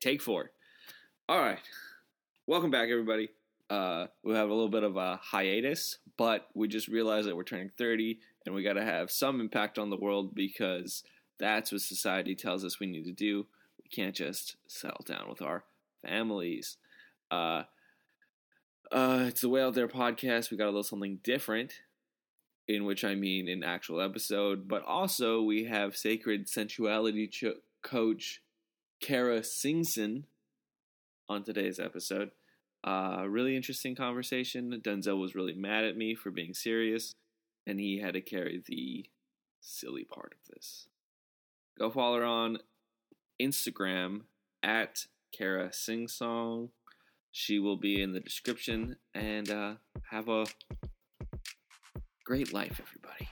take four. All right. Welcome back, everybody. Uh, we have a little bit of a hiatus, but we just realized that we're turning 30 and we got to have some impact on the world because that's what society tells us we need to do. We can't just settle down with our families. Uh, uh, it's the Way Out There podcast. We got a little something different, in which I mean an actual episode, but also we have sacred sensuality cho- coach Kara Singson on today's episode. Uh, really interesting conversation. Denzel was really mad at me for being serious, and he had to carry the silly part of this. Go follow her on Instagram at Kara Sing Song. She will be in the description, and uh, have a great life, everybody.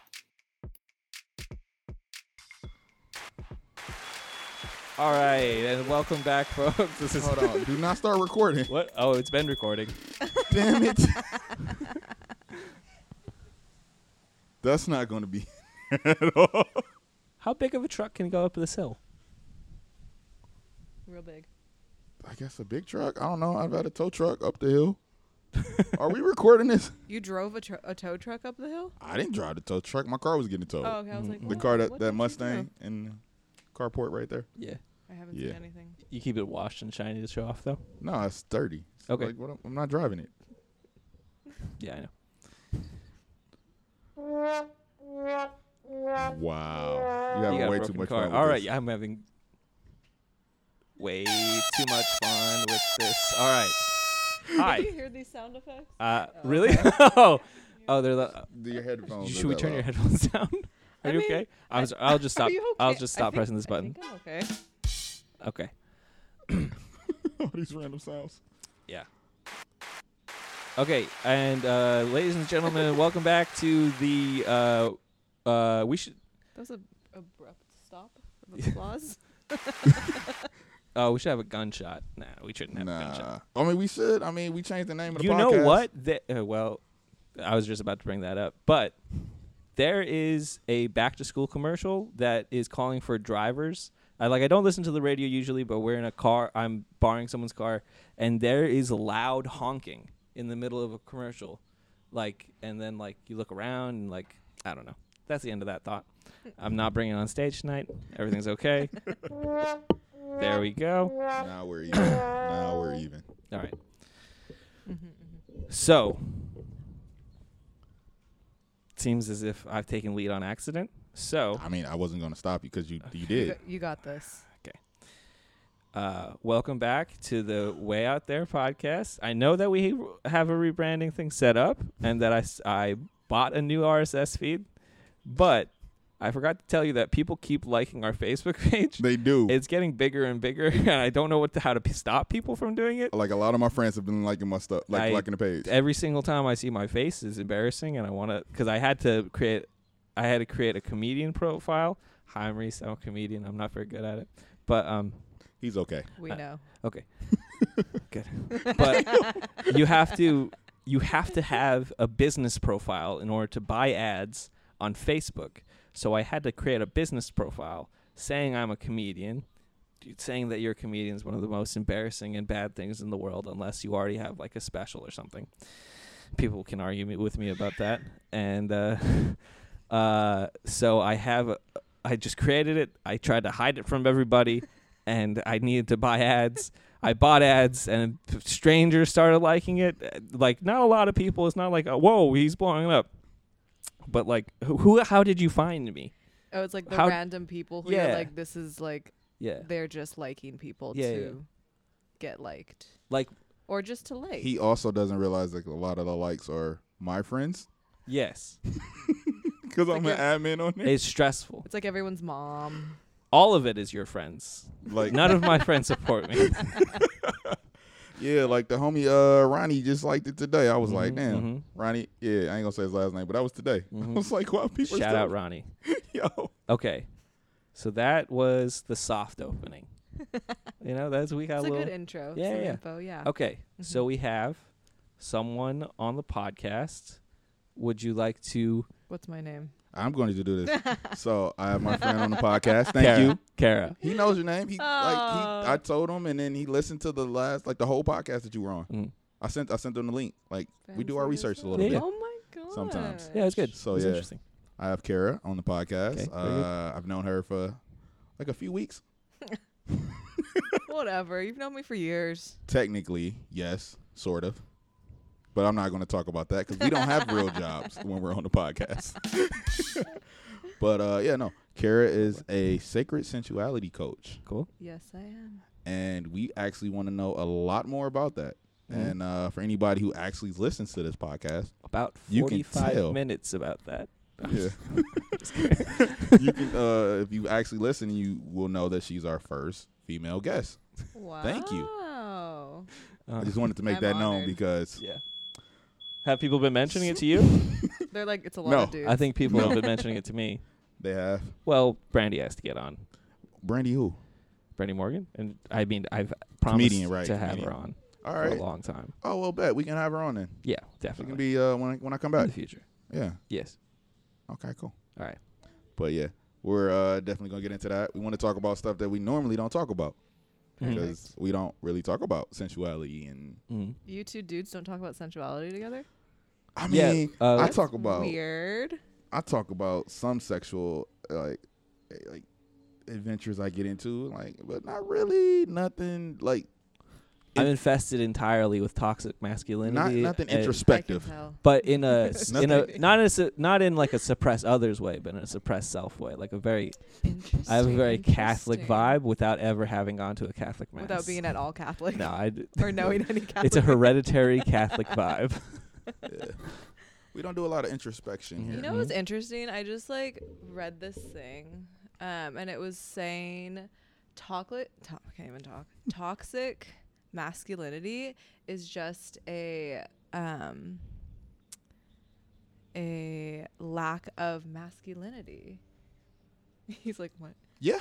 All right, and welcome back, folks. This is Hold on. Do not start recording. what? Oh, it's been recording. Damn it. That's not going to be at all. How big of a truck can go up this hill? Real big. I guess a big truck. I don't know. I've had a tow truck up the hill. Are we recording this? You drove a, tr- a tow truck up the hill? I didn't drive the tow truck. My car was getting towed. Oh, okay. I was like, the what- car that, what that did you Mustang do? in the carport right there. Yeah, I haven't Yeah. seen anything. you keep it washed and shiny to show off, though. No, it's 30. Okay. Like, what, am- I'm not driving it. Yeah, I know. Wow. You have you got a way too broken much car. fun with All right, this. yeah, I'm having way too much fun with this. All right. Hi. Do you hear these sound effects? Uh, really? oh, oh, they're the. Do your headphones. Should we that turn your headphones down? Are I you mean, okay? I was. I'll just stop. Are you okay? I'll okay? just I stop think- pressing this I button. think I'm okay. Okay. All these random sounds. Yeah. Okay, and uh, ladies and gentlemen, welcome back to the. Uh, uh, we should. That was a abrupt stop of applause. Oh, we should have a gunshot. Nah, we shouldn't have a gunshot. Nah. I mean, we should. I mean, we changed the name of the You podcast. know what? The, uh, well, I was just about to bring that up, but there is a back to school commercial that is calling for drivers. I like. I don't listen to the radio usually, but we're in a car. I'm borrowing someone's car, and there is loud honking in the middle of a commercial, like, and then like you look around and like I don't know. That's the end of that thought. I'm not bringing it on stage tonight. Everything's okay. there we go. Now we're even. now we're even. All right. So, seems as if I've taken lead on accident. So, I mean, I wasn't going to stop you because you, you You did. you got this. Okay. Uh, welcome back to the Way Out There podcast. I know that we have a rebranding thing set up and that I I bought a new RSS feed, but I forgot to tell you that people keep liking our Facebook page. They do. It's getting bigger and bigger, and I don't know what to, how to p- stop people from doing it. like a lot of my friends have been liking my stuff, like I- liking the page. every single time I see my face is embarrassing, and I want to because I had to create, I had to create a comedian profile. Hi, I'm Reese. I'm a comedian. I'm not very good at it, but um, He's okay. We Uh, know. okay, good. But you have to, you have to have a business profile in order to buy ads on Facebook. So I had to create a business profile saying I'm a comedian. Saying that you're a comedian is one of the most embarrassing and bad things in the world, unless you already have like a special or something. People can argue me, with me about that, and uh, uh, so I have. A, I just created it. I tried to hide it from everybody, and I needed to buy ads. I bought ads, and strangers started liking it. Like not a lot of people. It's not like uh, whoa, he's blowing up. But like, who? who how did you find me? Oh, it's like the How- random people who Yeah. you're like, this is like, Yeah, they're just liking people Yeah, to yeah. get liked. like Or just to like. He also doesn't realize like a lot of the likes are my friends yes, because I'm like an admin on it. it's stressful. it's like everyone's mom. All of it is your friends. Like None of my friends support me. yeah, like the homie uh Ronnie just liked it today. I was like, Mhm, damn, mhm. Ronnie. Yeah, I ain't gonna say his last name, but that was today. Mhm. I was like, wow, people. are Shout out Ronnie. yo. Okay, so that was the soft opening. you know, that's we got It's a a little. good intro. Yeah, yeah. info, yeah. Okay, so Mhm. we have someone on the podcast. Would you like to What's my name? I'm going to do this. so I have my friend on the podcast. Thank Kara. you. Kara. He knows your name. He like Oh. he. I told him, and then he listened to the last like the whole podcast that you were on. Mm. I sent I sent him the link. Like we do our research a little Yeah, bit. yeah. Oh my god. Sometimes. Yeah, it's good. So, it's yeah. interesting. I have Kara on the podcast. Okay, uh, I've known her for like a few weeks. Whatever. You've known me for years. Technically, yes, sort of. But I'm not going to talk about that because we don't have real jobs when we're on the podcast. but uh, yeah, no. Kara is a sacred sensuality coach, Cool. Yes, I am. and we actually want to know a lot more about that. Mhm. And uh, for anybody who actually listens to this podcast, About 45 minutes about that. yeah, you can. Uh, if you actually listen, you will know that she's our first female guest. Wow. Thank you. Wow. Uh, I just wanted to make I'm that known because yeah. Have people been mentioning it to you? They're like it's a lot No, of dudes. I think people No. have been mentioning it to me. they have Well, Brandy has to get on. Brandy who. Brandy Morgan, and I mean, I've promised Comedian, right, to have comedian. her on All for a long time. Oh well, bet we can have her on then. Yeah, She definitely. can be uh, when I, when I come back. in back. the future. Yeah. Yes. Okay. Cool. All right. But yeah, we're uh, definitely gonna get into that. We want to talk about stuff that we normally don't talk about Mhm. because we don't really talk about sensuality and. Mm. you two dudes don't talk about sensuality together. I Yeah, mean, uh, I talk about weird. I talk about some sexual like like adventures I get into, like, but not really nothing like I'm infested entirely with toxic not masculinity. nothing and- introspective. I can tell. but in a s- in a Nothing- not in a su- not in like a suppress others way, but in a suppress self way. Like a very I have a very Catholic vibe without ever having gone to a Catholic mass. Without being at all Catholic. no, I d- or knowing any Catholic. it's a hereditary Catholic vibe. Yeah. We don't do a lot of introspection here. You know what's interesting? I just like read this thing, um, and it was saying, toxic. To- I can't even talk. Toxic masculinity is just a um, a lack of masculinity. He's like, what? yeah,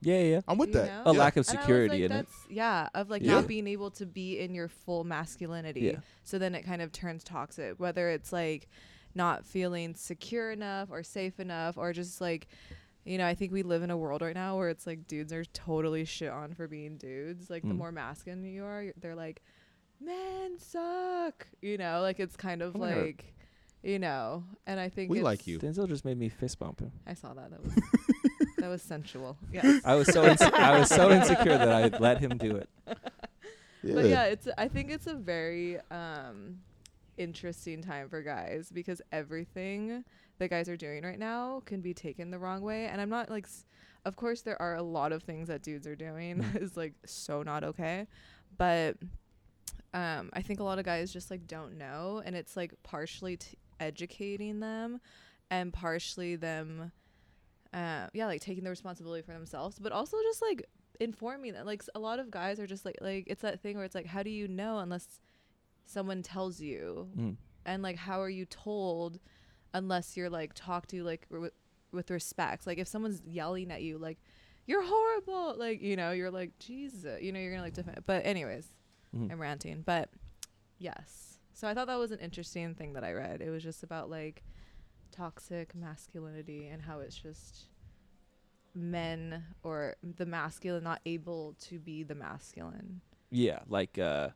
yeah, yeah. I'm with You that. know? A Yeah. lack of And I was security like, in it. Yeah, of like Yeah. not being able to be in your full masculinity. Yeah. So then it kind of turns toxic, whether it's like not feeling secure enough or safe enough or just like you know, I think we live in a world right now where it's like dudes are totally shit on for being dudes. Like the Mm. more masculine you are, they're like, men suck. You know, like it's kind of Oh like, you know, and I think We it's- like you. Denzel just made me fist bump him. I saw that. That was that was sensual. Yes. I was so inse- I was so insecure that I let him do it. Yeah. But yeah, it's I think it's a very um interesting time for guys because everything that guys are doing right now can be taken the wrong way. And I'm not like s- of course there are a lot of things that dudes are doing that is like so not okay. But um I think a lot of guys just like don't know. And it's like partially t- educating them and partially them uh yeah like taking the responsibility for themselves but also just like informing them. Like s- a lot of guys are just like like it's that thing where it's like how do you know unless someone tells you? Mm. and like how are you told unless you're like talked to like r- with, respect. Like if someone's yelling at you like you're horrible like you know you're like jesus you know you're gonna like defend but anyways Mhm. i'm ranting but yes. So i thought that was an interesting thing that i read. It was just about like toxic masculinity and how it's just men or the masculine not able to be the masculine. Yeah, like uh,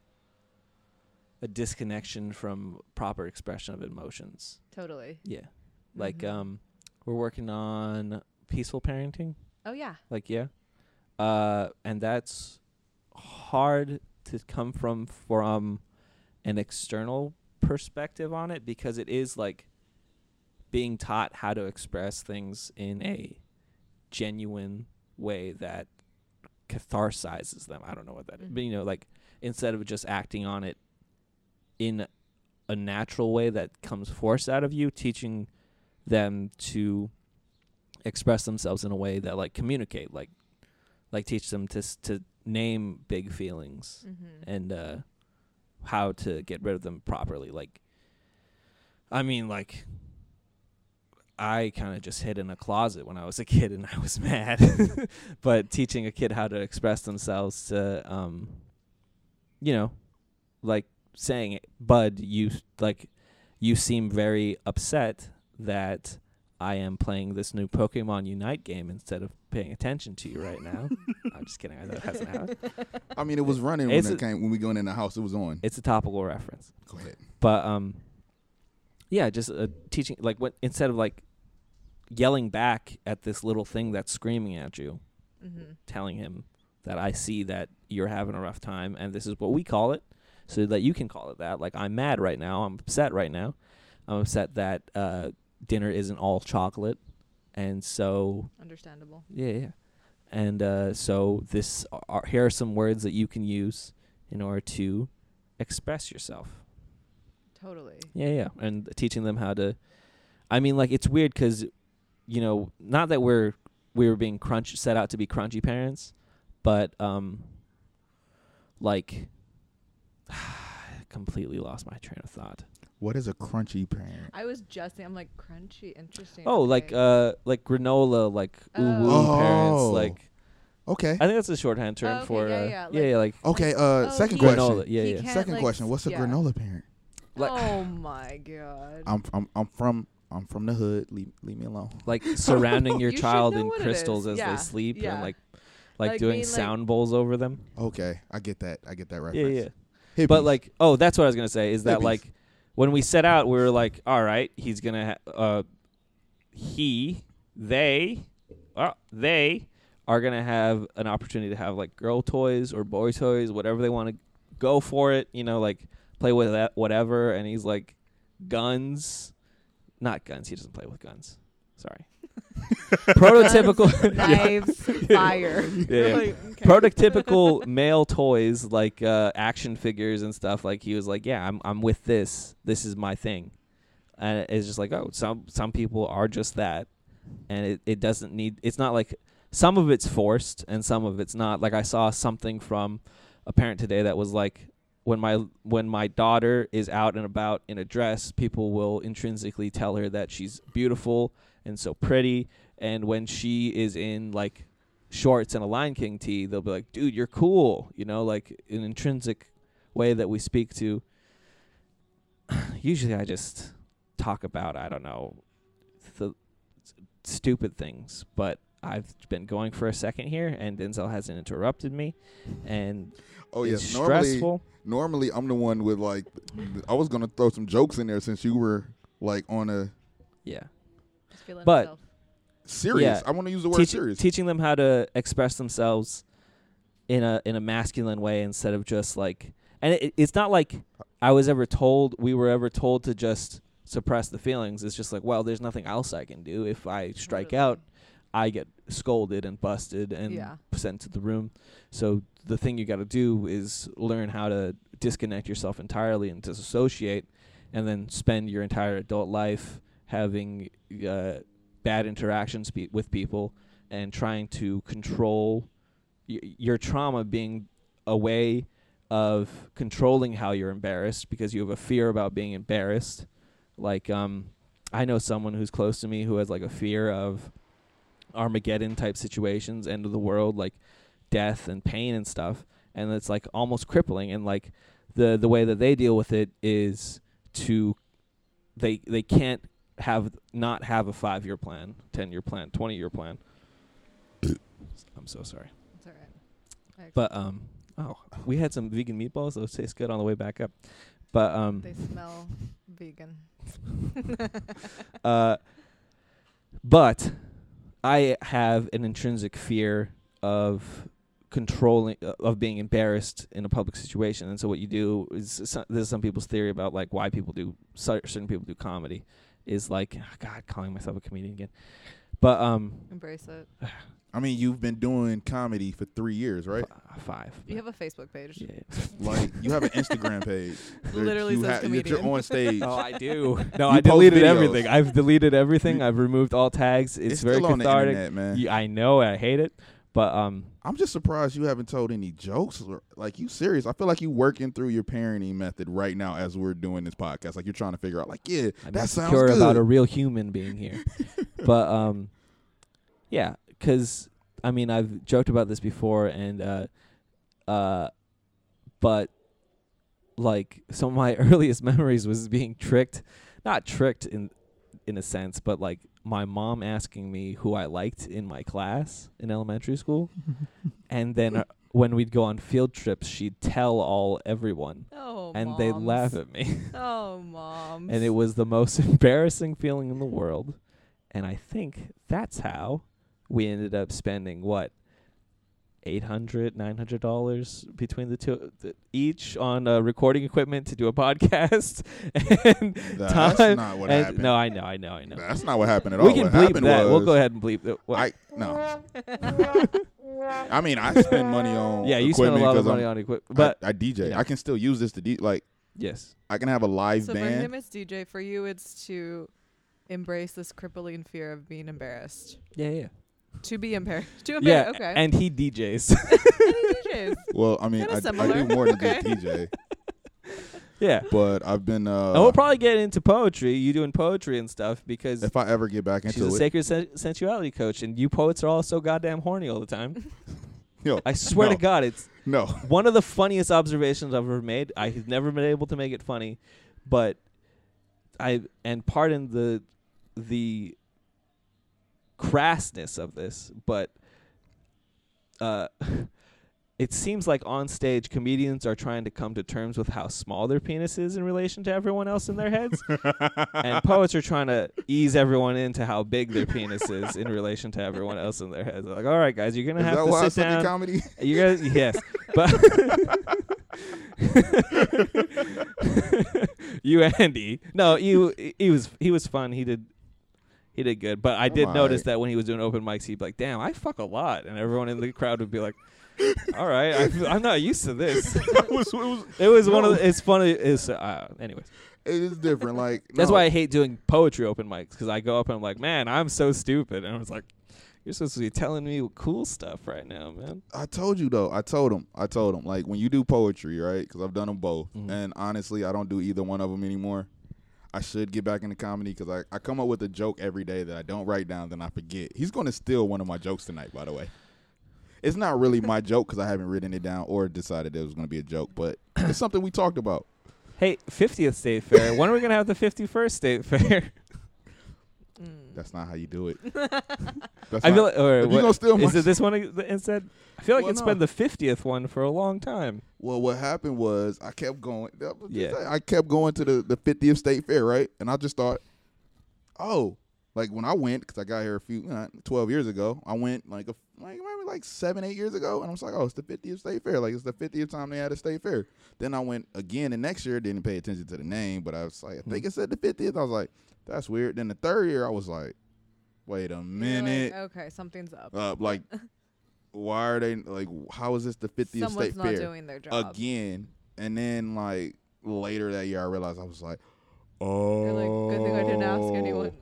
a disconnection from proper expression of emotions. totally Yeah, like Mhm. um, we're working on peaceful parenting. oh yeah Like yeah, uh, and that's hard to come from from an external perspective on it because it is like being taught how to express things in a genuine way that catharsizes them. I don't know what that is, but you know, like instead of just acting on it in a natural way that comes forced out of you, teaching them to express themselves in a way that like communicate, like like teach them to s- to name big feelings mm-hmm. and uh how to get rid of them properly. Like I mean like I kind of just hid in a closet when I was a kid and I was mad. but teaching a kid how to express themselves to um you know, like saying, "Bud, you like you seem very upset that I am playing this new Pokemon Unite game instead of paying attention to you right now. I'm just kidding. I know that hasn't happened. I mean, it was running when It's it came when we going in the house. It was on. It's a topical reference. Go ahead. But um, yeah, just uh, teaching like what instead of like yelling back at this little thing that's screaming at you, Mm-hmm. telling him that I see that you're having a rough time and this is what we call it, so that you can call it that. Like I'm mad right now. I'm upset right now. I'm upset that uh, dinner isn't all chocolate, and so Understandable. yeah, yeah. And uh, so this are, here are some words that you can use in order to express yourself. Totally. Yeah, yeah, and teaching them how to. I mean, like it's weird because, you know, not that we're we were being crunch set out to be crunchy parents, but um, like, completely lost my train of thought. What is a crunchy parent? I was just thinking, I'm like crunchy, interesting. Oh, like uh, like granola, like ooh woo Oh. parents, Oh. like Okay. I think that's a shorthand term okay, for yeah, uh, yeah, yeah, yeah, like Okay. Uh, Oh, second he- question. granola. Yeah, he yeah. Second like, question. What's a yeah. granola parent? like- oh my god. I'm I'm I'm from I'm from the hood. Leave leave me alone. like surrounding your You child in crystals as Yeah, they sleep yeah. and like like, Like, doing being, like- sound bowls over them. Okay, I get that. I get that Yeah, reference. yeah. Hippies. But like, oh, that's what I was gonna say is that Hippies. like when we set out, we were like, all right, he's gonna ha- uh, he, they, uh, they are gonna have an opportunity to have like girl toys or boy toys, whatever they want to go for it. You know, like play with that whatever. And he's like, guns, not guns. He doesn't play with guns. Sorry. Prototypical knives, fire. Yeah. Like, okay. prototypical male toys like uh, action figures and stuff. Like he was like, "Yeah, I'm I'm with this. This is my thing," and it's just like, oh, some some people are just that, and it it doesn't need. It's not like some of it's forced and some of it's not. Like I saw something from a parent today that was like. When my when my daughter is out and about in a dress, people will intrinsically tell her that she's beautiful and so pretty. And when she is in like shorts and a Lion King tee, they'll be like, "Dude, you're cool," you know, like an intrinsic way that we speak to. Usually, I just talk about I don't know the stupid things, but I've been going for a second here, and Denzel hasn't interrupted me, and oh it's yes, normally stressful. normally I'm the one with like I was gonna throw some jokes in there since you were like on a Yeah, feeling But- himself. serious. Yeah. I want to use the word Teach- serious. teaching them how to express themselves in a in a masculine way instead of just like and it, it's not like I was ever told we were ever told to just suppress the feelings it's just like well there's nothing else I can do if I strike Literally. out I get scolded and busted and Yeah. sent to the room so the thing you got to do is learn how to disconnect yourself entirely and disassociate and then spend your entire adult life having uh, bad interactions pe- with people and trying to control y- your trauma being a way of controlling how you're embarrassed because you have a fear about being embarrassed. Like um I know someone who's close to me who has like a fear of Armageddon type situations end of the world like death and pain and stuff and it's like almost crippling and like the the way that they deal with it is to they they can't have not have a 5 year plan 10 year plan 20 year plan. I'm so sorry. It's all right. But um oh we had some vegan meatballs. Those taste good on the way back up. But um They smell vegan. uh, but I have an intrinsic fear of controlling uh, of being embarrassed in a public situation. And so what you do is so- this is some people's theory about like why people do cer- certain people do comedy is like oh god calling myself a comedian again but um Embrace it. I mean, you've been doing comedy for three years, right? f- five You have a Facebook page. yeah. Like you have an Instagram page. Literally you says ha- that you're on stage. Oh, I do. No, You I deleted videos. everything. I've deleted everything. I've removed all tags. It's, it's very still on the cathartic. internet, man. Yeah, I know. I hate it, but um, I'm just surprised you haven't told any jokes. or- Like you serious? I feel like you working through your parenting method right now as we're doing this podcast. Like you're trying to figure out, like, yeah, I'm that sounds good. about a real human being here. but um, yeah, because I mean I've joked about this before, and uh, uh, but like some of my earliest memories was being tricked, not tricked in in a sense, but like my mom asking me who I liked in my class in elementary school, and then uh, when we'd go on field trips, she'd tell all everyone, Oh, and they'd laugh at me, Oh, mom. and it was the most embarrassing feeling in the world. And I think that's how we ended up spending what. 800 900 dollars between the two th- each on uh, recording equipment to do a podcast and That's time not what and- happened. no i know i know i know That's not what happened at we all. We can what bleep happened that. We'll go ahead and bleep that. What- I no. I mean, I spend money on yeah, you spend a equipment lot of 'cause money I'm- on equipment, but I, I DJ. yeah. I can still use this to D. Like yes, I can have a live so for band. him, it's DJ. For you, it's to embrace this crippling fear of being embarrassed. yeah, yeah, To be embarrassed. To yeah. embarrass. okay. And he DJs. He DJs. well, I mean, I, I do more than Okay. just DJ, yeah, but I've been. Uh, and we'll probably get into poetry. You doing poetry and stuff because if I ever get back into it. she's into a sacred sen- sensuality coach, and you poets are all so goddamn horny all the time. yo, I swear no, to God, it's no, one of the funniest observations I've ever made. I've never been able to make it funny, but I and pardon the the crassness of this, but uh, it seems like on stage comedians are trying to come to terms with how small their penis is in relation to everyone else in their heads, and poets are trying to ease everyone into how big their penis is in relation to everyone else in their heads. They're like, all right, guys, you're gonna is have to sit down. comedy? You guys, yes, but you Andy, no, you he was he was fun. He did he did good, but I did I'm notice that when he was doing open mics, he'd be like, "Damn, I fuck a lot," and everyone in the crowd would be like, "All right, I, I'm not used to this." it was, it was, It was one of the, it's funny. It's uh, anyways. it is different. Like That's no, why I hate doing poetry open mics because I go up and I'm like, "Man, I'm so stupid," and I was like. You're supposed to be telling me cool stuff right now, man. I told you though. I told him. I told him like when you do poetry, right? Because I've done them both, Mhm. and honestly, I don't do either one of them anymore. I should get back into comedy because I, I come up with a joke every day that I don't write down, then I forget. He's going to steal one of my jokes tonight, by the way. It's not really my joke because I haven't written it down or decided it was going to be a joke, but it's something we talked about. Hey, 50th State Fair. when are we gonna have the 51st State Fair? Mm. That's not how you do it. That's I not- feel like, or if you what- gonna steal is it this one instead? I feel like Well, it's no. been the 50th one for a long time. Well, what happened was I kept going. Yeah. I kept going to the the 50th state fair, right? And I just thought, oh, like when I went because I got here a few uh, 12 years ago. I went like a like maybe like seven eight years ago, and I was like, oh, it's the 50th state fair. Like it's the 50th time they had a state fair. Then I went again the next year. Didn't pay attention to the name, but I was like, I think it said the 50th. I was like, that's weird. Then the third year, I was like, wait a You're like, minute, okay, something's up. uh, like. Why are they like? How is this the 50th Someone's state not fair? doing their job. again. And then like later that year, I realized I was like, oh, You're like, good thing I didn't ask anyone.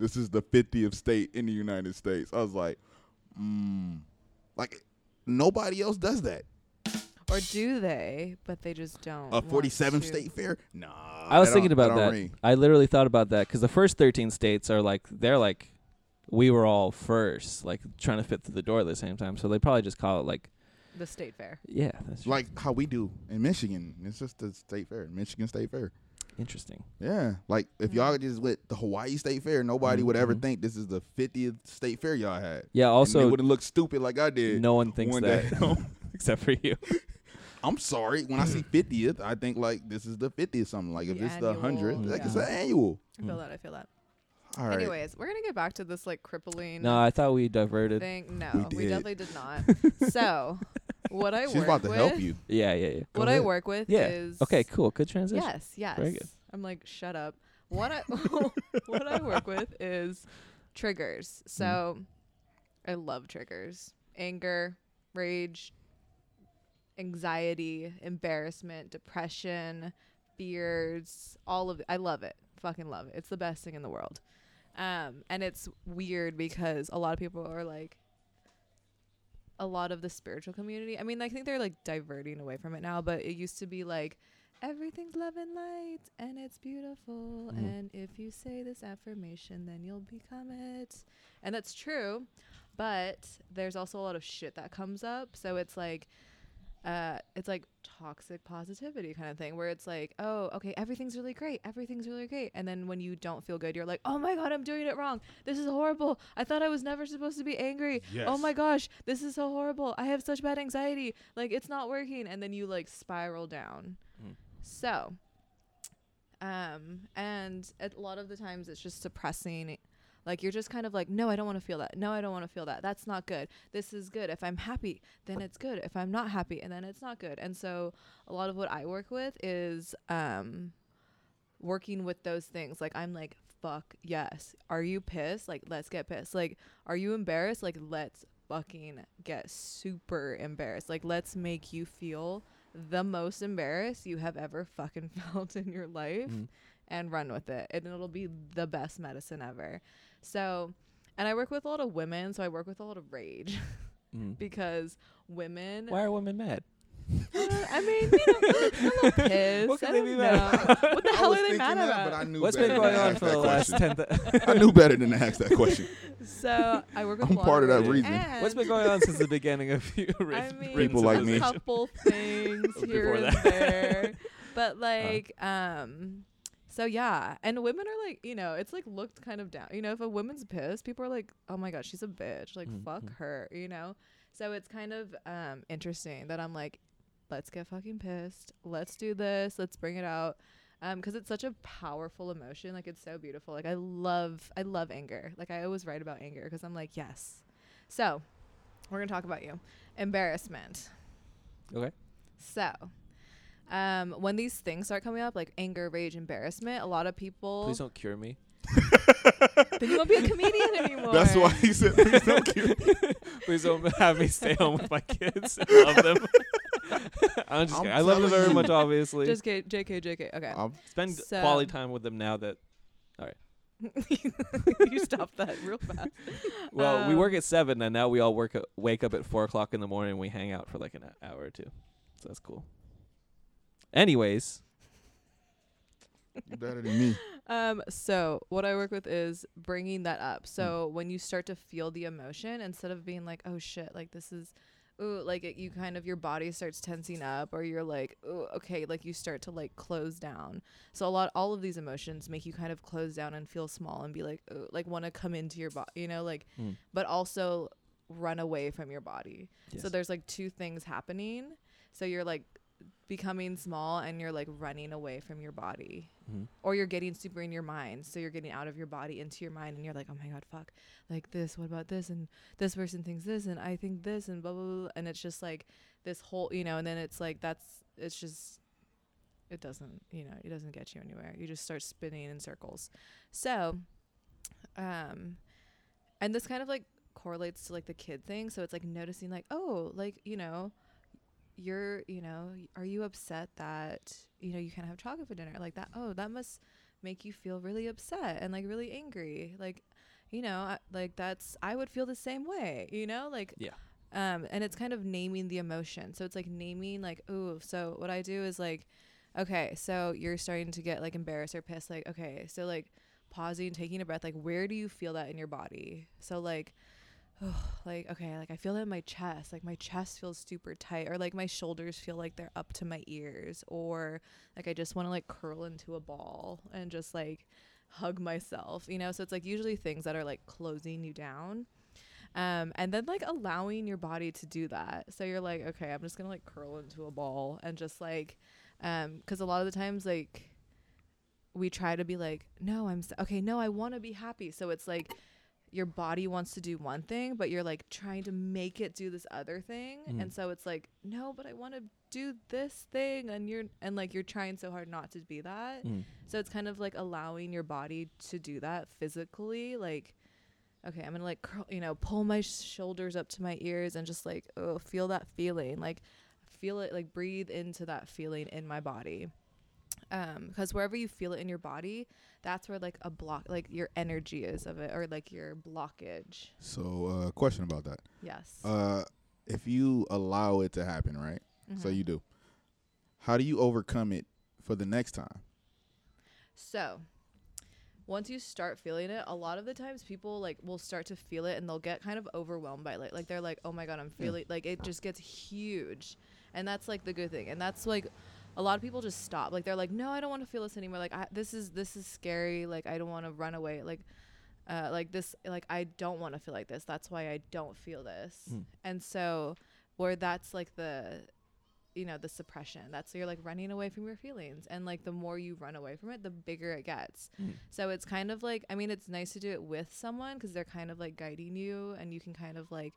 this is the 50th state in the United States. I was like, mm, like nobody else does that. or do they? But they just don't. A want 47th to. state fair? Nah. I was thinking about don't that. ring. I literally thought about that because the first 13 states are like they're like we were all first, like trying to fit through the door at the same time. So they probably just call it like The state fair. yeah, that's Like how we do in Michigan. It's just the state fair, Michigan State Fair. Interesting. Yeah, like if y'all just went the Hawaii State Fair, nobody would ever Mhm. think this is the 50th state fair y'all had. Yeah. and they Also, wouldn't look stupid like I did. no one thinks one that except for you. I'm sorry. When I see 50th, I think like this is the 50th something. Like if The it's the 100th, annual, like it's yeah. an annual. I feel Mm. that. I feel that. All right. Anyways, we're gonna get back to this like crippling No, I thought we diverted. thing. No, We we, did. definitely did not. so, what I She's work about to with, help you. Yeah, yeah, yeah. Go what I ahead. work with Yeah. is Okay, cool. Good transition. Yes, yes. Very good. I'm like, shut up. What I what I work with is triggers. Mm. So I love triggers. Anger, rage, anxiety, embarrassment, depression, fears, all of it. I love it. Fucking love it. It's the best thing in the world. Um and it's weird because a lot of people are like a lot of the spiritual community. I mean, I think they're like diverting away from it now, but it used to be like everything's love and light and it's beautiful Mhm. and if you say this affirmation then you'll become it. And that's true, but there's also a lot of shit that comes up. So it's like uh, it's like toxic positivity kind of thing where it's like, oh, okay, everything's really great, everything's really great, and then when you don't feel good, you're like, oh my god, I'm doing it wrong. This is horrible. I thought I was never supposed to be angry. Oh my gosh, this is so horrible. I have such bad anxiety. Like it's not working, and then you like spiral down. Mm. So, um, and a lot of the times it's just suppressing like you're just kind of like, no, I don't want to feel that. No, I don't want to feel that. That's not good. This is good. If I'm happy, then it's good. If I'm not happy, and then it's not good. And so a lot of what I work with is um working with those things. Like I'm like, fuck yes. Are you pissed? Like let's get pissed. Like are you embarrassed? Like let's fucking get super embarrassed. Like let's make you feel the most embarrassed you have ever fucking felt in your life Mhm. and run with it. And it'll be the best medicine ever. So, and I work with a lot of women, so I work with a lot of rage Mm. because women. Why are women mad? Uh, I mean, you know, a little pissed. What could I they don't be mad know. about? What the I hell are they mad that, about? But I knew What's better been going on for the last ten? Th- I knew better than to ask that question. So I work with. I'm a lot part of that reason. What's been going on since the beginning of you? I mean, People like me. a couple things here and there, but like, um, so yeah, and women are like, you know, it's like looked kind of down. You know, if a woman's pissed, people are like, oh my god, she's a bitch. Like, Mm, fuck her. You know, so it's kind of um interesting that I'm like, let's get fucking pissed. Let's do this. Let's bring it out. Um, because it's such a powerful emotion. Like it's so beautiful. Like I love, I love anger. Like I always write about anger because I'm like, yes. So, we're gonna talk about you. Embarrassment. Okay. So, um, when these things start coming up, like anger, rage, embarrassment, a lot of people Please don't cure me. then you won't be a comedian anymore. That's why he said, please don't cure me. Please don't have me stay home with my kids I love them. I'm just I'm kidding. I love them very much, obviously. Just K- JK, JK. Okay. I'm Spend So- quality time with them now that. All right. you stopped that real fast. Well, we Um, work at seven, and now we all work at, wake up at four o'clock in the morning. and We hang out for like an hour or two, so that's cool. Anyways, you better than me. Um, so what I work with is bringing that up. So when you start to feel the emotion, instead of being like, "Oh shit," like this is, ooh, like it, you kind of your body starts tensing up, or you're like, "Oh, okay," like you start to like close down. So a lot, all of these emotions make you kind of close down and feel small and be like, ooh, like want to come into your body, you know, like, Mm. but also run away from your body. So there's like two things happening. So you're like becoming small and you're like running away from your body. Mhm. or you're getting super in your mind so you're getting out of your body into your mind and you're like oh my god fuck. Like this what about this? And this person thinks this and i think this and blah blah blah. And it's just like this whole you know and then it's like that's it's just it doesn't you know it doesn't get you anywhere. You just start spinning in circles. So um and this kind of like correlates to like the kid thing. So it's like noticing like oh like you know you're you know are you upset that you know you can't have chocolate for dinner? Like that oh that must make you feel really upset and like really angry. Like you know I- like that's i would feel the same way you know? Like Yeah. um and it's kind of naming the emotion. So it's like naming like oh so what i do is like okay so you're starting to get like embarrassed or pissed like okay so like pausing taking a breath like where do you feel that in your body? So like oh, like okay like i feel it in my chest like my chest feels super tight or like my shoulders feel like they're up to my ears or like i just want to like curl into a ball and just like hug myself you know? So it's like usually things that are like closing you down. Um, and then like allowing your body to do that. So you're like okay i'm just gonna like curl into a ball and just like um because a lot of the times like we try to be like no i'm s- okay no i want to be happy. So it's like your body wants to do one thing but you're like trying to make it do this other thing. Mm. and so it's like no but i want to do this thing. And you're and like you're trying so hard not to be that. Mm. so it's kind of like allowing your body to do that physically. Like okay i'm gonna like curl, you know pull my shoulders up to my ears and just like oh feel that feeling. Like feel it like breathe into that feeling in my body um because wherever you feel it in your body that's where like a block like your energy is of it or like your blockage So, uh, question about that. yes Uh, if you allow it to happen, right? So Mhm. you do. How do you overcome it for the next time? So, once you start feeling it, a lot of the times people like will start to feel it and they'll get kind of overwhelmed by it. Like, like they're like, "Oh my god, I'm Yeah. feeling like it just gets huge." and that's like the good thing and that's like a lot of people just stop. Like they're like no i don't want to feel this anymore. Like I, this is this is scary. Like i don't want to run away. Like uh like this like i don't want to feel like this. That's why i don't feel this. Mm. and so where that's like the you know the suppression. That's you're like running away from your feelings. And like the more you run away from it the bigger it gets. Mm. so it's kind of like i mean it's nice to do it with someone because they're kind of like guiding you and you can kind of like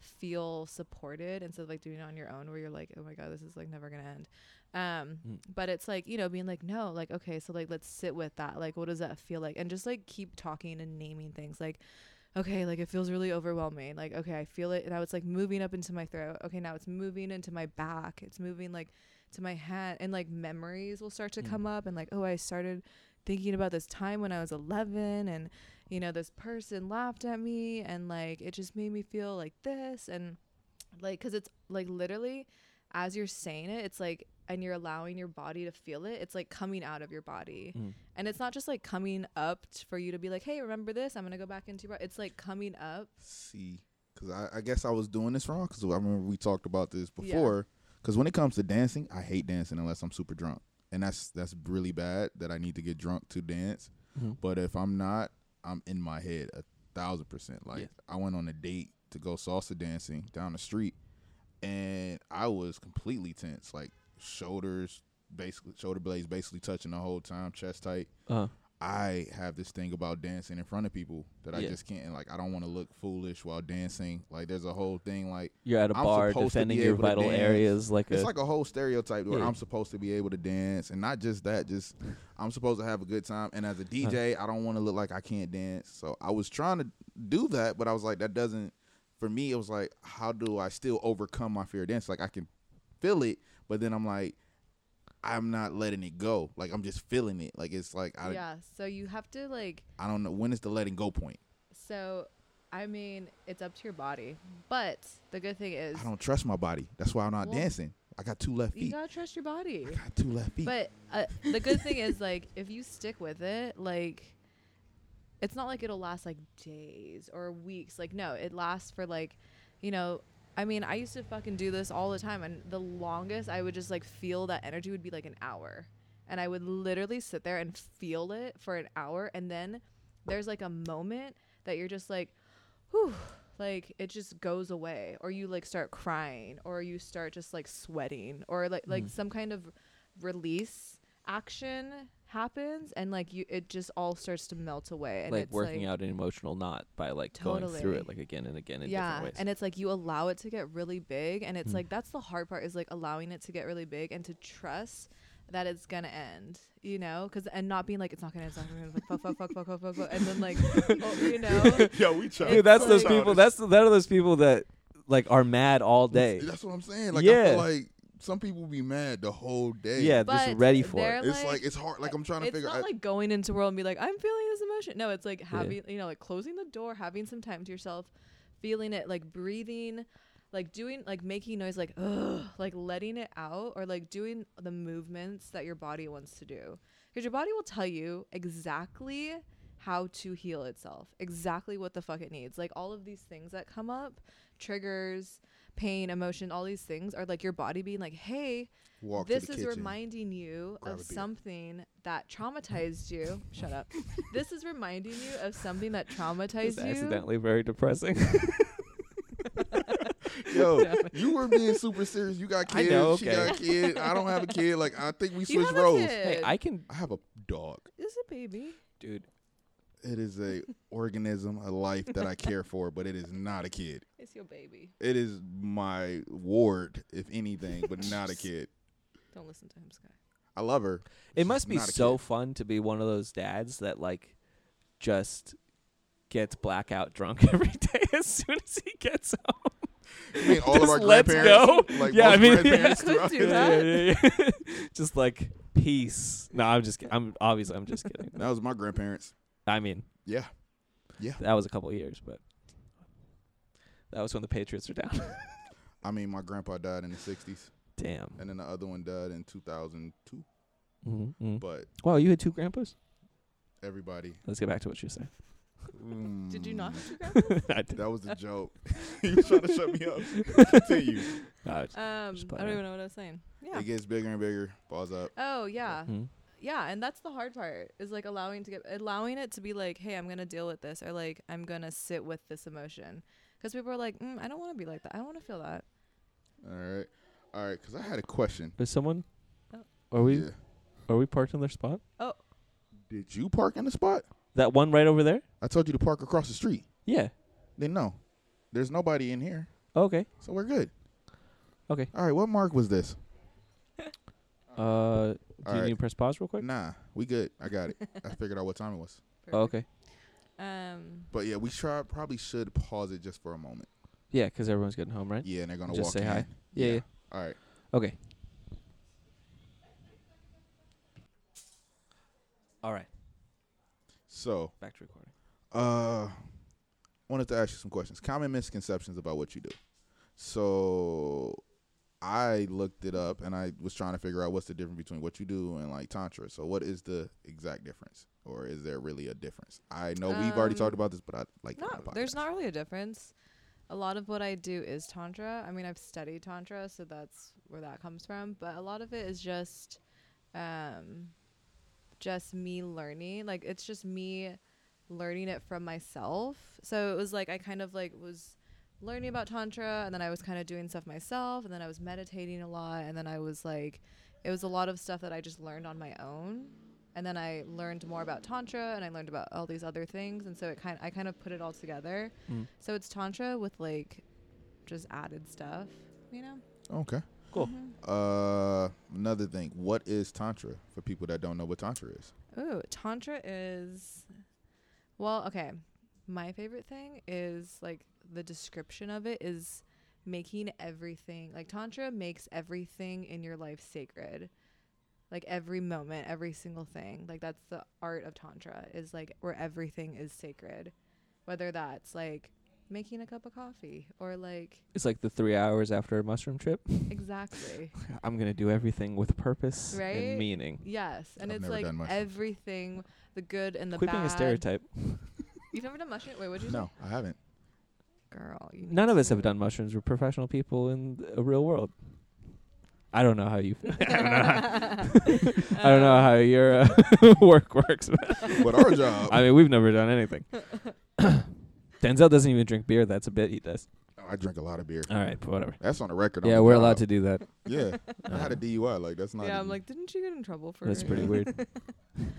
feel supported instead of like doing it on your own where you're like oh my god this is like never gonna end um Mm. but it's like you know being like no like okay so like let's sit with that. Like what does that feel like? And just like keep talking and naming things. Like okay like it feels really overwhelming. Like okay i feel it. Now it's like moving up into my throat. Okay now it's moving into my back. It's moving like to my head and like memories will start to Mm. come up and like oh i started thinking about this time when i was 11 and you know this person laughed at me and like it just made me feel like this. And like because it's like literally as you're saying it it's like and you're allowing your body to feel it it's like coming out of your body Mm. and it's not just like coming up t- for you to be like hey remember this i'm gonna go back into your bo-" it's like coming up See, because I, I guess I was doing this wrong because I remember we talked about this before. Because when it comes to dancing, I hate dancing unless I'm super drunk, and that's that's really bad. That I need to get drunk to dance. Mhm. But if I'm not, I'm in my head a thousand percent. Like Yeah. I went on a date to go salsa dancing down the street, and I was completely tense. Like shoulders, basically shoulder blades, basically touching the whole time, chest tight. Uh-huh. I have this thing about dancing in front of people that I just can't. Like I don't want to look foolish while dancing. Like there's a whole thing like you're at a I'm bar defending your vital areas like it's a like a whole stereotype where Yeah. I'm supposed to be able to dance, and not just that, just I'm supposed to have a good time. And as a DJ, I don't want to look like I can't dance. So I was trying to do that, but I was like, that doesn't. For me, it was like, how do I still overcome my fear of dance? Like I can feel it, but then I'm like, I'm not letting it go. Like I'm just feeling it. Like it's like I yeah so you have to like I don't know when is the letting go point. so i mean it's up to your body but the good thing is I don't trust my body. That's why I'm not Well, dancing. I got two left feet. you gotta trust your body I got two left feet. But uh, the good thing is, like, if you stick with it, like, it's not like it'll last like days or weeks. Like, no, it lasts for like, you know, I mean, I used to fucking do this all the time, and the longest I would just like feel that energy would be like an hour, and I would literally sit there and feel it for an hour, and then there's like a moment that you're just like, whew. Like it just goes away, or you like start crying, or you start just like sweating, or like like Mhm. some kind of release action happens and like you it just all starts to melt away and like it's working like, out an emotional knot by like going through it like again and again in yeah different ways. and it's like you allow it to get really big and it's Mm. like that's the hard part is like allowing it to get really big and to trust that it's gonna end you know because and not being like it's not gonna end it's not gonna end like fuck fuck fuck fuck fuck fuck, fuck and then like oh, you know Yo, we try. Dude, that's It's those like- people. That's that are those people that like are mad all day. That's what I'm saying. Like I Yeah. feel like some people be mad the whole day. Yeah, But just ready for they're it. It's like it's hard. Like I'm trying to figure. it's figure not out. like going into world and be like i'm feeling this emotion no it's like having you know like closing the door having some time to yourself feeling it like breathing like doing like making noise like ugh, like letting it out or like doing the movements that your body wants to do because your body will tell you exactly how to heal itself exactly what the fuck it needs like all of these things that come up triggers pain emotion all these things are like your body being like hey walk this is kitchen. reminding you of something that traumatized you. Shut up. This is reminding you of something that It's traumatized you. accidentally very depressing. Yo, Damn you were being super serious. You got I kids. know, She okay. got a kid. I don't have a kid. Like I think we You switched roles. hey, I can, I have a dog. It's a baby. dude. It is a organism, a life that I care for, but it is not a kid. It's your baby. It is my ward, if anything, but not a kid. Don't listen to him, Sky. I love her. It must be so kid. fun to be one of those dads that like just gets blackout drunk every day as soon as he gets home. You mean all of our Just let's grandparents? go. Like Yeah, I mean, yeah. grandparents Could throughout do history? that. yeah, yeah, yeah. just like peace. No, I'm just. ki- I'm obviously. I'm just kidding. That was my grandparents. I mean, Yeah. Yeah. That was a couple years, but that was when the Patriots were down. I mean, my grandpa died in the '60s, Damn. and then the other one died in 2002. Mm-hmm. But Wow, you had two grandpas. everybody, Let's get back to what you were saying. Did you not Mm, have two grandpas? I did. That was a joke. he was trying to shut me up. Continue. No, it's- Um, I don't even know what I was saying. Yeah. It gets bigger and bigger. Balls up. Oh yeah. hmm. Yeah, and that's the hard part is like allowing to get allowing it to be like, hey, I'm gonna deal with this, or like I'm gonna sit with this emotion, because people are like, mm, I don't want to be like that. I don't want to feel that. All right. All right. Because I had a question. Is someone? Oh. Are we? Yeah. Are we parked in their spot? Oh. Did you park in the spot? That one right over there? I told you to park across the street. Yeah. Then no. There's nobody in here. Okay. So we're good. Okay. All right. What mark was this? Uh, do All you right. need to press pause real quick? Nah. We good. I got it. I figured out what time it was. Oh, okay. Um. But yeah, we try, probably should pause it just for a moment. Yeah, because everyone's getting home, right? Yeah, and they're gonna Just walk say in. hi. Yeah, yeah. All right. Okay. All right. So, Back to recording. uh, wanted to ask you some questions. Common misconceptions about what you do. So, I looked it up and I was trying to figure out what's the difference between what you do and like tantra. So, what is the exact difference, or is there really a difference? I know we've already Um, talked about this, but I like No, the there's not really a difference. A lot of what I do is tantra. I mean, I've studied tantra, so that's where that comes from. But a lot of it is just, um, just me learning. Like it's just me learning it from myself. So it was like I kind of like was learning about tantra, and then I was kind of doing stuff myself, and then I was meditating a lot, and then I was like, it was a lot of stuff that I just learned on my own. And then I learned more about tantra, and I learned about all these other things, and so it kind I kind of put it all together. Mm. So it's tantra with like just added stuff, you know. Okay. Cool. Mhm. Uh, another thing. What is tantra for people that don't know what tantra is? Ooh, tantra is well, okay. My favorite thing is like the description of it is making everything like tantra makes everything in your life sacred. Like every moment, every single thing. Like that's the art of tantra is like where everything is sacred. Whether that's like making a cup of coffee or like It's like the three hours after a mushroom trip. exactly. I'm gonna do everything with purpose Right? and meaning. Yes, and I've it's like everything, the good and the Quit bad. being a stereotype. You've never done mushroom? Wait, what'd you No, I haven't. Say? Girl, you None of us have done mushrooms. We're professional people in a real world. I don't know how you. I don't know. How. I don't know how your uh, work works. but- But our job. I mean, we've never done anything. Denzel doesn't even drink beer. That's a bit he does. I drink a lot of beer. All right, but whatever. That's on the record. on Yeah, the we're job. allowed to do that. Yeah, I had a DUI. Like that's not. Yeah, I'm like, didn't you get in trouble for? That's pretty weird.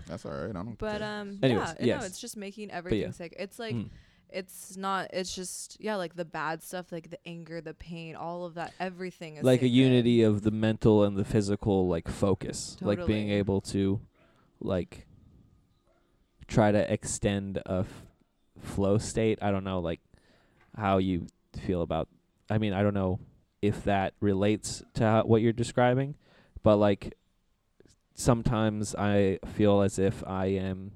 That's all right. I don't. But care. um, Anyways, yeah, yes. no, it's just making everything yeah. sick. It's like Mm. It's not. It's just yeah, like the bad stuff, like the anger, the pain, all of that. Everything is like a unity of the mental and the physical like focus like being able to like try to extend a f- flow state i don't know like how you feel about i mean i don't know if that relates to how, what you're describing but like sometimes i feel as if i am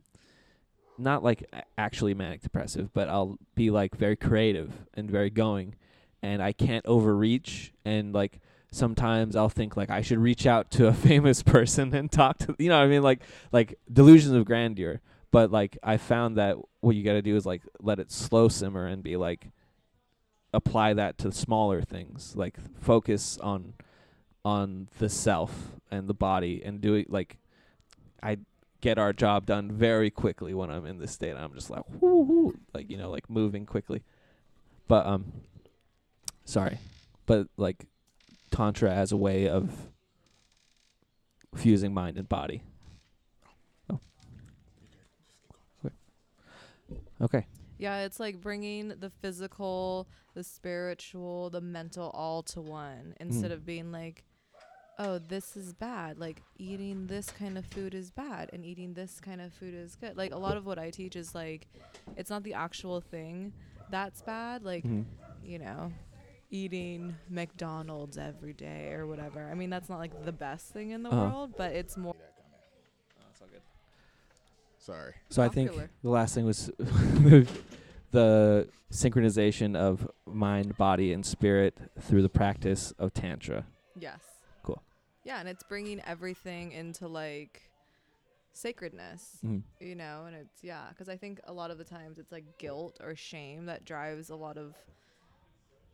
not like actually manic depressive but i'll be like very creative and very going and I can't overreach and like sometimes I'll think like I should reach out to a famous person and talk to you know what I mean? Like like delusions of grandeur. But like I found that what you got to do is like let it slow simmer and be like apply that to smaller things. Like focus on on the self and the body and do it like I get our job done very quickly when I'm in this state. I'm just like whoo, like you know like moving quickly. But um sorry. But like tantra as a way of fusing mind and body. Oh. Okay. Okay. Yeah, it's like bringing the physical, the spiritual, the mental all to one instead Mm. of being like, oh, this is bad. Like eating this kind of food is bad and eating this kind of food is good. Like a lot of what I teach is like, it's not the actual thing that's bad. Like, Mhm. you know, eating McDonald's every day or whatever. I mean, that's not like the best thing in the Uh-huh. world, but it's more. Sorry. so i think Popular. the last thing was the synchronization of mind body and spirit through the practice of tantra Yes. Yeah, and it's bringing everything into like sacredness Mm. you know and it's yeah because i think a lot of the times it's like guilt or shame that drives a lot of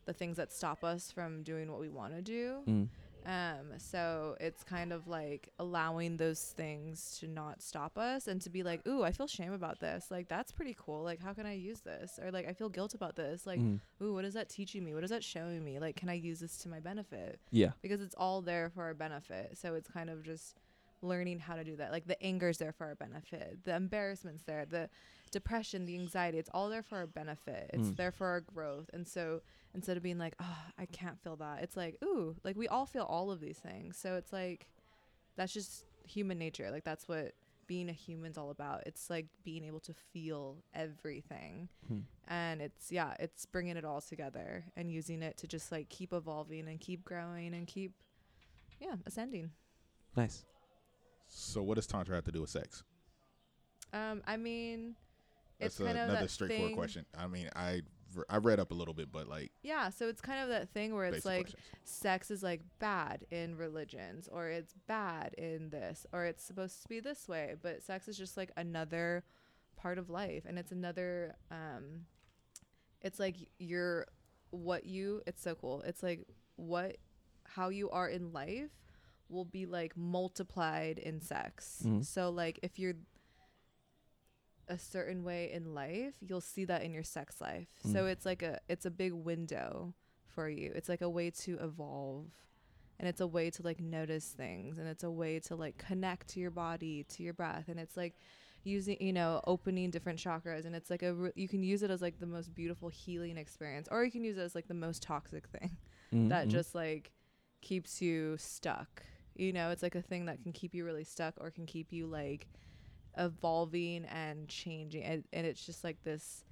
the things that stop us from doing what we want to do Mm. Um so it's kind of like allowing those things to not stop us and to be like ooh i feel shame about this like that's pretty cool like how can i use this or like i feel guilt about this like Mm. ooh what is that teaching me what is that showing me like can i use this to my benefit Yeah. because it's all there for our benefit. So it's kind of just learning how to do that. Like the anger's there for our benefit, the embarrassment's there, the depression, the anxiety, it's all there for our benefit. It's Mm. there for our growth. And so instead of being like, oh, I can't feel that, it's like, ooh, like we all feel all of these things. So it's like, that's just human nature. Like that's what being a human's all about. It's like being able to feel everything. Hmm. And it's, yeah, it's bringing it all together and using it to just like keep evolving and keep growing and keep, yeah, ascending. Nice. So what does tantra have to do with sex? Um, I mean, That's it's kind a- of another that straightforward thing- question. I mean, I I read up a little bit, but like Yeah, so it's kind of that thing where it's like questions. sex is like bad in religions or it's bad in this or it's supposed to be this way, but sex is just like another part of life and it's another um it's like you're what you it's so cool. It's like what how you are in life will be like multiplied in sex. Mhm. So like if you're a certain way in life, you'll see that in your sex life. So Mm. it's like a it's a big window for you. It's like a way to evolve. And it's a way to like notice things and it's a way to like connect to your body, to your breath and it's like using, you know, opening different chakras and it's like a re- you can use it as like the most beautiful healing experience or you can use it as like the most toxic thing Mm, that mm. just like keeps you stuck. You know, it's like a thing that can keep you really stuck or can keep you like evolving and changing. And, and it's just like this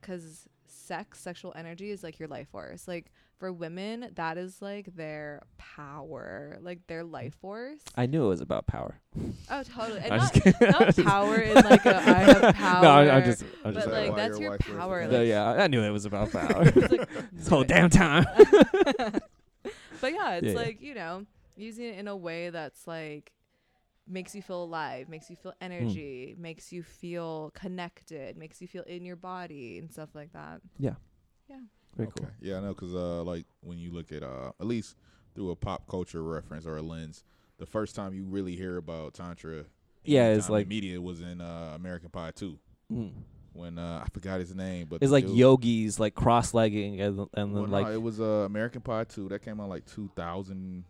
because sex, sexual energy is like your life force. Like for women, that is like their power, like their life force. I knew it was about power. Oh, totally. And not, not power in like a I have power. No, I, I'm just. I'm but just. like that's your your wife wears power. the No, yeah, I knew it was about power. It's like, this whole damn time. but yeah, it's Yeah, yeah. like, you know, using it in a way that's like makes you feel alive, makes you feel Hmm. energy, makes you feel connected, makes you feel in your body and stuff like that. Yeah. Yeah. Very okay. cool. Yeah, I know because uh, like when you look at uh, at least through a pop culture reference or a lens, the first time you really hear about tantra, Yeah, it's like- media was in uh, American Pie two Mm. when uh, I forgot his name, but It's like dude- yogis like cross-legging and, and then Well, no, like it was uh, American Pie two that came out like two thousand,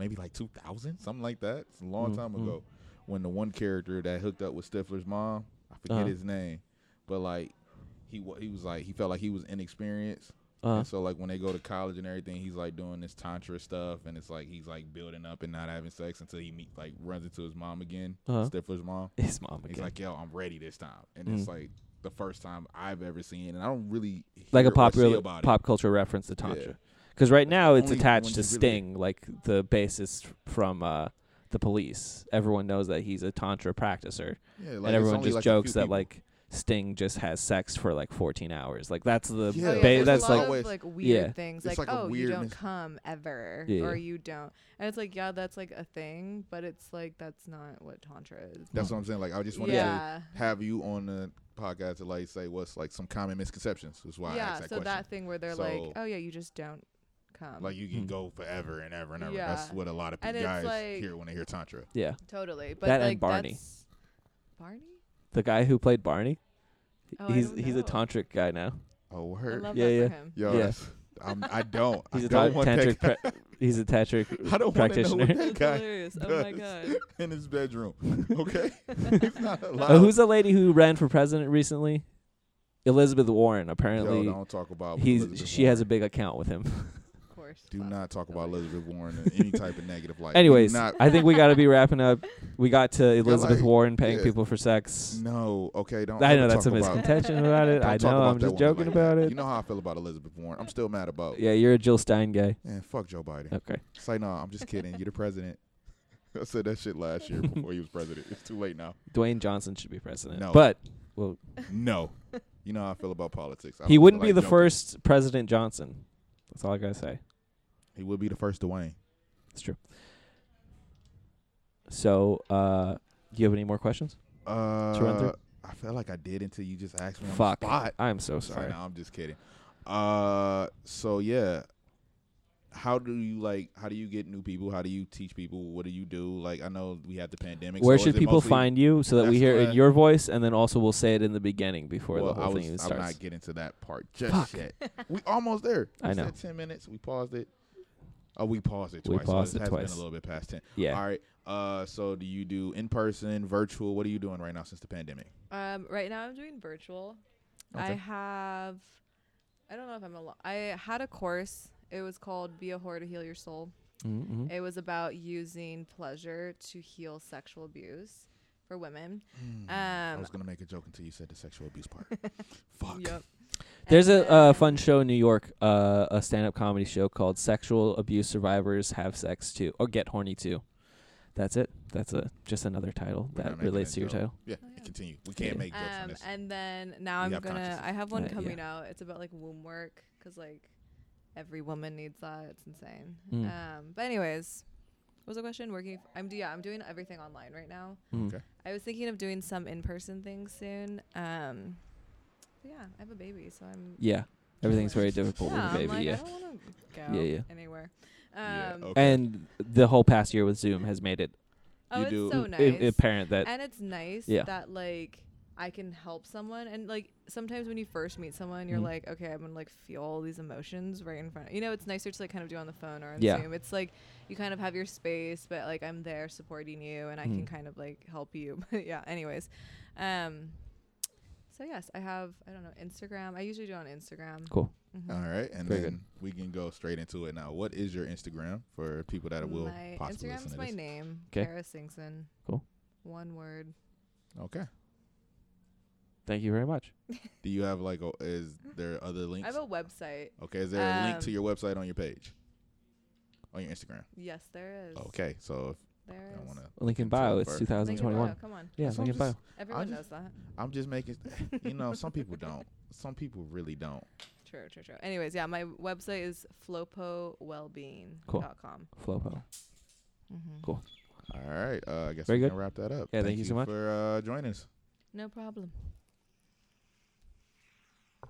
maybe like two thousand, something like that. It's a long Mm, time mm. ago. When the one character that hooked up with Stifler's mom, I forget Uh-huh. his name, but like he he was like he felt like he was inexperienced. uh, And so like when they go to college and everything, he's like doing this tantra stuff, and it's like he's like building up and not having sex until he meet like runs into his mom again, Uh-huh. Stifler's mom. his mom Again. He's like, "Yo, I'm ready this time," and Mm. it's like the first time I've ever seen, and I don't really like a popular pop culture reference to Yeah. Tantra. Because right now it's only attached one to you really- Sting, like the bassist from uh, the Police. Everyone knows that he's a tantra practicer. Yeah, like, and it's everyone only, just like, a few jokes that people. like Sting just has sex for like 14 hours. Like that's the Yeah, ba- yeah, ba- that's a lot like always- of like weird Yeah. things It's like, like a oh you don't weirdness. come ever Yeah, or you don't and it's like yeah that's like a thing but it's like that's not what tantra is That's what I'm saying. Like I just wanted yeah to have you on the podcast to like say what's like some common misconceptions. Is why I yeah asked so that question. that thing where they're So- like oh yeah you just don't come like you can Hmm. go forever and ever and ever. That's what a lot of And pe- it's guys like- hear when they hear tantra. yeah. totally but That and like Barney. that's- Barney The guy who played Barney, Oh, I he's don't he's a know. tantric guy now. Oh, I word. love Yeah, that yeah. for him Yo, Yeah. that's, I'm, I don't. He's I a don't want tantric. that pra- he's a tantric I don't want to know practitioner. what that That's guy hilarious. Oh my god. in his bedroom. Okay, he's not allowed. Oh, who's the lady who ran for president recently? Elizabeth Warren. Yo, Apparently, don't talk about. he's Elizabeth she has a Warren. big account with him. Of course. Do Wow. not talk about Hilarious. Elizabeth Warren in any type of negative light. Anyways, not, I think we got to be wrapping up. We got to Elizabeth like- Warren paying yeah. people for sex. no. Okay, don't. I know that's a talk about- miscontention about it. I know. I'm just joking like about that. it. You know how I feel about Elizabeth Warren. I'm still mad about. Yeah, you're a Jill Stein guy. Man, fuck Joe Biden. Okay. Say no, I'm just kidding. You're the president. I said that shit last year before he was president. It's too late now. Dwayne Johnson should be president. No. But well, No. You know how I feel about politics. I he wouldn't feel be the joking. first President Johnson. That's all I gotta say. He would be the first Dwayne. It's true. So, uh, Do you have any more questions? Uh, run through? I felt like I did until you just asked me Fuck. I'm so So, sorry. no, I'm just kidding. Uh, so yeah, how do you like? How do you get new people? How do you teach people? What do you do? Like, I know we have the pandemic. Where so should people find you so that we hear in your voice, and then also we'll say it in the beginning before Well, the I whole was, thing even I'm not getting to that part just Fuck. yet. we almost there. I We know. Ten minutes. We paused it. Oh, we paused it twice. We twice. paused so it has twice. Been a little bit past ten. yeah. All right. Uh, so do you do in person, virtual? What are you doing right now since the pandemic? Um, right now I'm doing virtual. I have, I don't know if I'm a. I had a course. It was called "Be a Whore to Heal Your Soul." Mm-hmm. It was about using pleasure to heal sexual abuse for women. I Um, was gonna make a joke until you said the sexual abuse part. Fuck. Yep. There's And a uh, fun show in New York, uh, a stand-up comedy show called "Sexual Abuse Survivors Have Sex Too" or "Get Horny Too." That's it. That's a just another title We're not that making relates that to your joke. title. Yeah, Oh, yeah. continue. We can't Yeah. make jokes on Um, this. and then now We I'm have gonna. consciousness. I have one Uh, yeah. coming out. It's about like womb work because like every woman needs that. It's insane. Mm. Um, but anyways, what was the question? Working. F- I'm do yeah. I'm doing everything online right now. Mm. Okay. I was thinking of doing some in-person things soon. Um, but yeah, I have a baby, so I'm. Yeah, everything's very difficult yeah, with a baby. I'm like, yeah, I don't want to go Yeah, yeah. anywhere. Yeah, Um, okay. and the whole past year with Zoom has made it oh, You it's do- so i- nice. apparent that and it's nice Yeah. that like I can help someone and like sometimes when you first meet someone you're Mhm. like okay I'm gonna like feel all these emotions right in front of you know it's nicer to like kind of do on the phone or on Yeah. Zoom it's like you kind of have your space but like I'm there supporting you and I Mhm. can kind of like help you but yeah anyways um so yes I have I don't know Instagram I usually do on Instagram cool. Mhm. All right, and Very then good. we can go straight into it now. What is your Instagram for people that will my possibly Instagram's listen to my this? name 'Kay. Kara Singson Cool. one word Okay. Thank you very much. Do you have like? A, is there other links? I have a website okay. Is there a link to um, your website on your page? On your Instagram. yes there is Okay, so there if is want to, Link in bio. It's first. Link bio, 2021. come on Yeah, That's what link I'm in bio. just- Everyone just- knows that. I'm just making. You know, some people don't. Some people really don't. True, true, true. Anyways, yeah, my website is flopowellbeing.com. Cool. Flopo. Mm-hmm. Cool. All right. Uh, I guess Very we good. can wrap that up. Yeah, thank you so much. for uh, joining us. No problem. All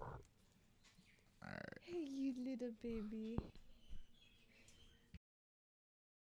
right. Hey, you little baby.